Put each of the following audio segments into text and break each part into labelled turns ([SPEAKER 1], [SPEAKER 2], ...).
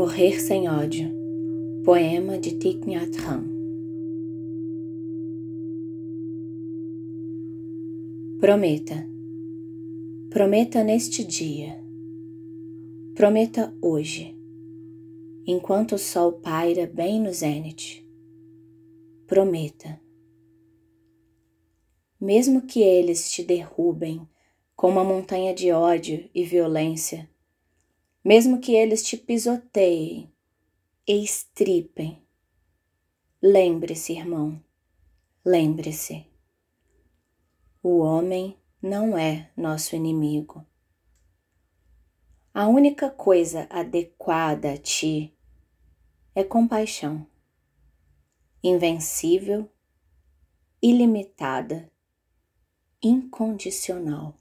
[SPEAKER 1] Morrer sem ódio. Poema de Thich Nhat Hanh. Prometa. Prometa neste dia. Prometa hoje, enquanto o sol paira bem no zênite. Prometa. Mesmo que eles te derrubem com uma montanha de ódio e violência, mesmo que eles te pisoteiem e estripem. Lembre-se, irmão, lembre-se. O homem não é nosso inimigo. A única coisa adequada a ti é compaixão, invencível, ilimitada, incondicional.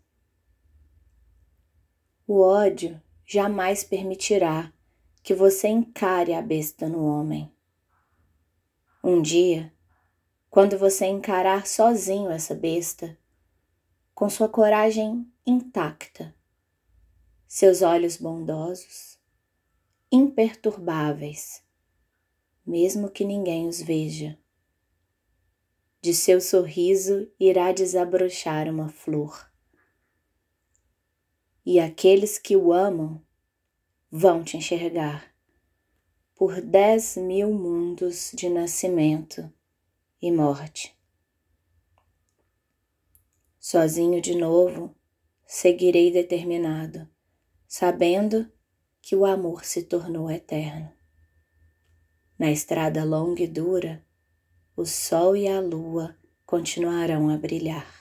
[SPEAKER 1] O ódio jamais permitirá que você encare a besta no homem. Um dia, quando você encarar sozinho essa besta, com sua coragem intacta, seus olhos bondosos, imperturbáveis, mesmo que ninguém os veja. De seu sorriso irá desabrochar uma flor e aqueles que o amam vão te enxergar por dez mil mundos de nascimento e morte. Sozinho de novo, seguirei determinado, sabendo que o amor se tornou eterno. Na estrada longa e dura, o sol e a lua continuarão a brilhar.